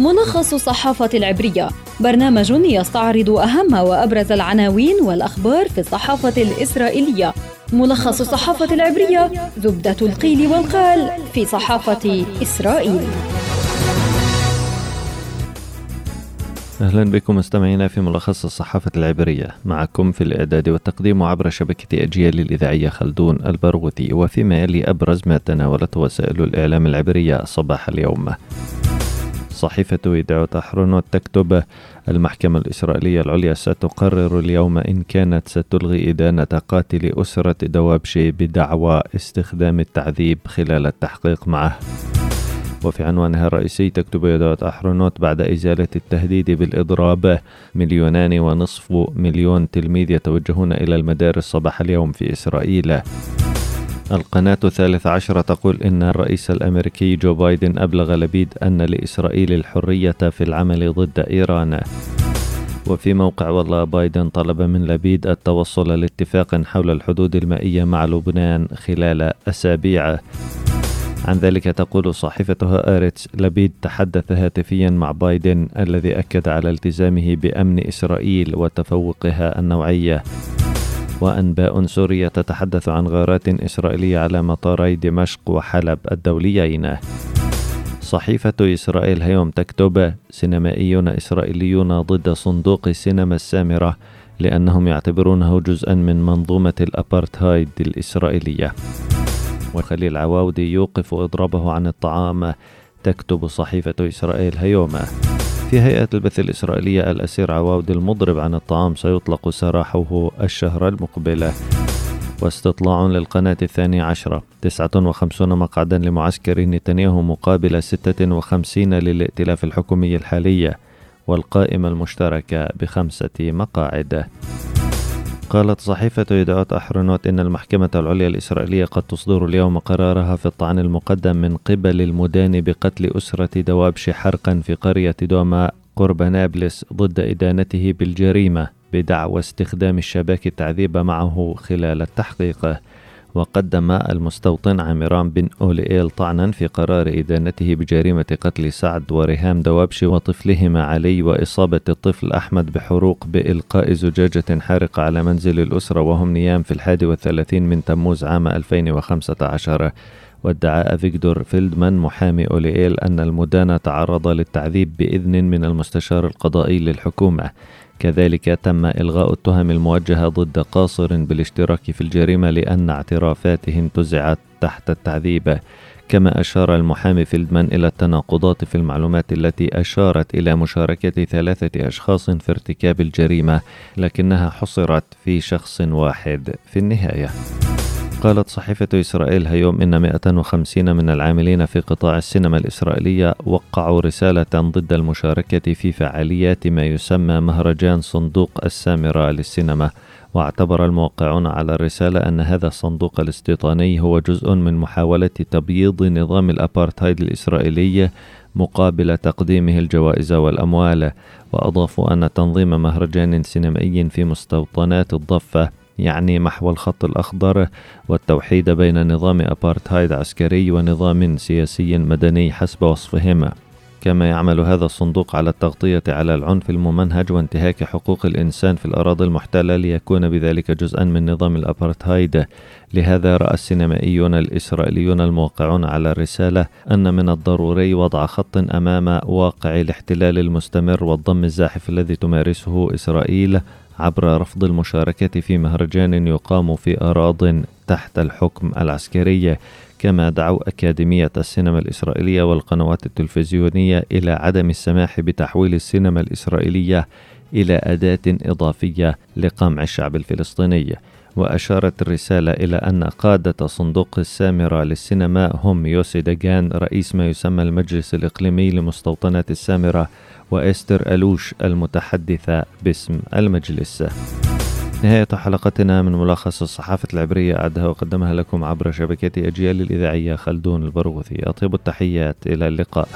ملخص الصحافة العبرية. برنامج يستعرض أهم وأبرز العناوين والأخبار في الصحافة الإسرائيلية. ملخص الصحافة العبرية زبدة القيل والقال في صحافة إسرائيل. أهلا بكم مستمعينا في ملخص الصحافة العبرية. معكم في الإعداد والتقديم عبر شبكة أجيال الإذاعية خلدون البرغوثي وفيما يلي أبرز ما تناولت وسائل الإعلام العبرية صباح اليوم. صحيفة يدعوت أحرونوت تكتب المحكمة الإسرائيلية العليا ستقرر اليوم إن كانت ستلغي إدانة قاتل أسرة دوابشي بدعوى استخدام التعذيب خلال التحقيق معه. وفي عنوانها الرئيسي تكتب يدعوت أحرونوت بعد إزالة التهديد بالإضراب مليونان ونصف مليون تلميذ يتوجهون إلى المدارس صباح اليوم في إسرائيل. القناة الثالث عشر تقول إن الرئيس الأمريكي جو بايدن أبلغ لبيد أن لإسرائيل الحرية في العمل ضد إيران. وفي موقع والله بايدن طلب من لبيد التوصل لاتفاق حول الحدود المائية مع لبنان خلال أسابيع. عن ذلك تقول صحيفتها آريتس لبيد تحدث هاتفيا مع بايدن الذي أكد على التزامه بأمن إسرائيل وتفوقها النوعية. وأنباء سورية تتحدث عن غارات إسرائيلية على مطاري دمشق وحلب الدوليين. صحيفة إسرائيل هيوم تكتب سينمائيون إسرائيليون ضد صندوق السينما السامرة لأنهم يعتبرونه جزءا من منظومة الأبارتهايد الإسرائيلية. وخليل عواودي يوقف إضرابه عن الطعام تكتب صحيفة إسرائيل هيوم. في هيئة البث الإسرائيلية الأسير عواود المضرب عن الطعام سيطلق سراحه الشهر المقبل. واستطلاع للقناة الثانية عشرة. 59 مقعدا لمعسكر نتنياهو مقابل 56 للائتلاف الحكومي الحالي والقائمة المشتركة بخمسة مقاعد. قالت صحيفة يدعوت أحرنوت إن المحكمة العليا الإسرائيلية قد تصدر اليوم قرارها في الطعن المقدم من قبل المدان بقتل أسرة دوابش حرقا في قرية دوما قرب نابلس ضد إدانته بالجريمة بدعوى استخدام الشباك التعذيب معه خلال التحقيق. وقدم المستوطن عمران بن أولييل طعنا في قرار إدانته بجريمة قتل سعد وريهام دوابشي وطفلهما علي وإصابة الطفل أحمد بحروق بإلقاء زجاجة حارقة على منزل الأسرة وهم نيام في الحادي والثلاثين من تموز عام 2015 وادعى أفيغدور فيلدمان محامي أوليئيل أن المدان تعرض للتعذيب بإذن من المستشار القضائي للحكومة. كذلك تم إلغاء التهم الموجهة ضد قاصر بالاشتراك في الجريمة لأن اعترافاته انتزعت تحت التعذيب. كما أشار المحامي فيلدمان إلى التناقضات في المعلومات التي أشارت إلى مشاركة ثلاثة أشخاص في ارتكاب الجريمة لكنها حصرت في شخص واحد في النهاية. قالت صحيفة إسرائيل هيوم إن 150 من العاملين في قطاع السينما الإسرائيلية وقعوا رسالة ضد المشاركة في فعاليات ما يسمى مهرجان صندوق السامرة للسينما. واعتبر الموقعون على الرسالة أن هذا الصندوق الاستيطاني هو جزء من محاولة تبييض نظام الأبارتهايد الإسرائيلي مقابل تقديمه الجوائز والأموال. وأضافوا أن تنظيم مهرجان سينمائي في مستوطنات الضفة يعني محو الخط الأخضر والتوحيد بين نظام أبارتهايد عسكري ونظام سياسي مدني حسب وصفهما. كما يعمل هذا الصندوق على التغطية على العنف الممنهج وانتهاك حقوق الإنسان في الأراضي المحتلة ليكون بذلك جزءا من نظام الأبارتهايد. لهذا رأى السينمائيون الإسرائيليون الموقعون على الرسالة أن من الضروري وضع خط أمام واقع الاحتلال المستمر والضم الزاحف الذي تمارسه إسرائيل عبر رفض المشاركة في مهرجان يقام في أراض تحت الحكم العسكري كما دعوا أكاديمية السينما الإسرائيلية والقنوات التلفزيونية إلى عدم السماح بتحويل السينما الإسرائيلية إلى أداة إضافية لقمع الشعب الفلسطيني. وأشارت الرسالة إلى أن قادة صندوق السامرة للسينما هم يوسي دجان رئيس ما يسمى المجلس الإقليمي لمستوطنات السامرة وإستر ألوش المتحدثة باسم المجلس. نهاية حلقتنا من ملخص الصحافة العبرية أعدها وقدمها لكم عبر شبكة أجيال الإذاعية خلدون البرغوثي. أطيب التحيات إلى اللقاء.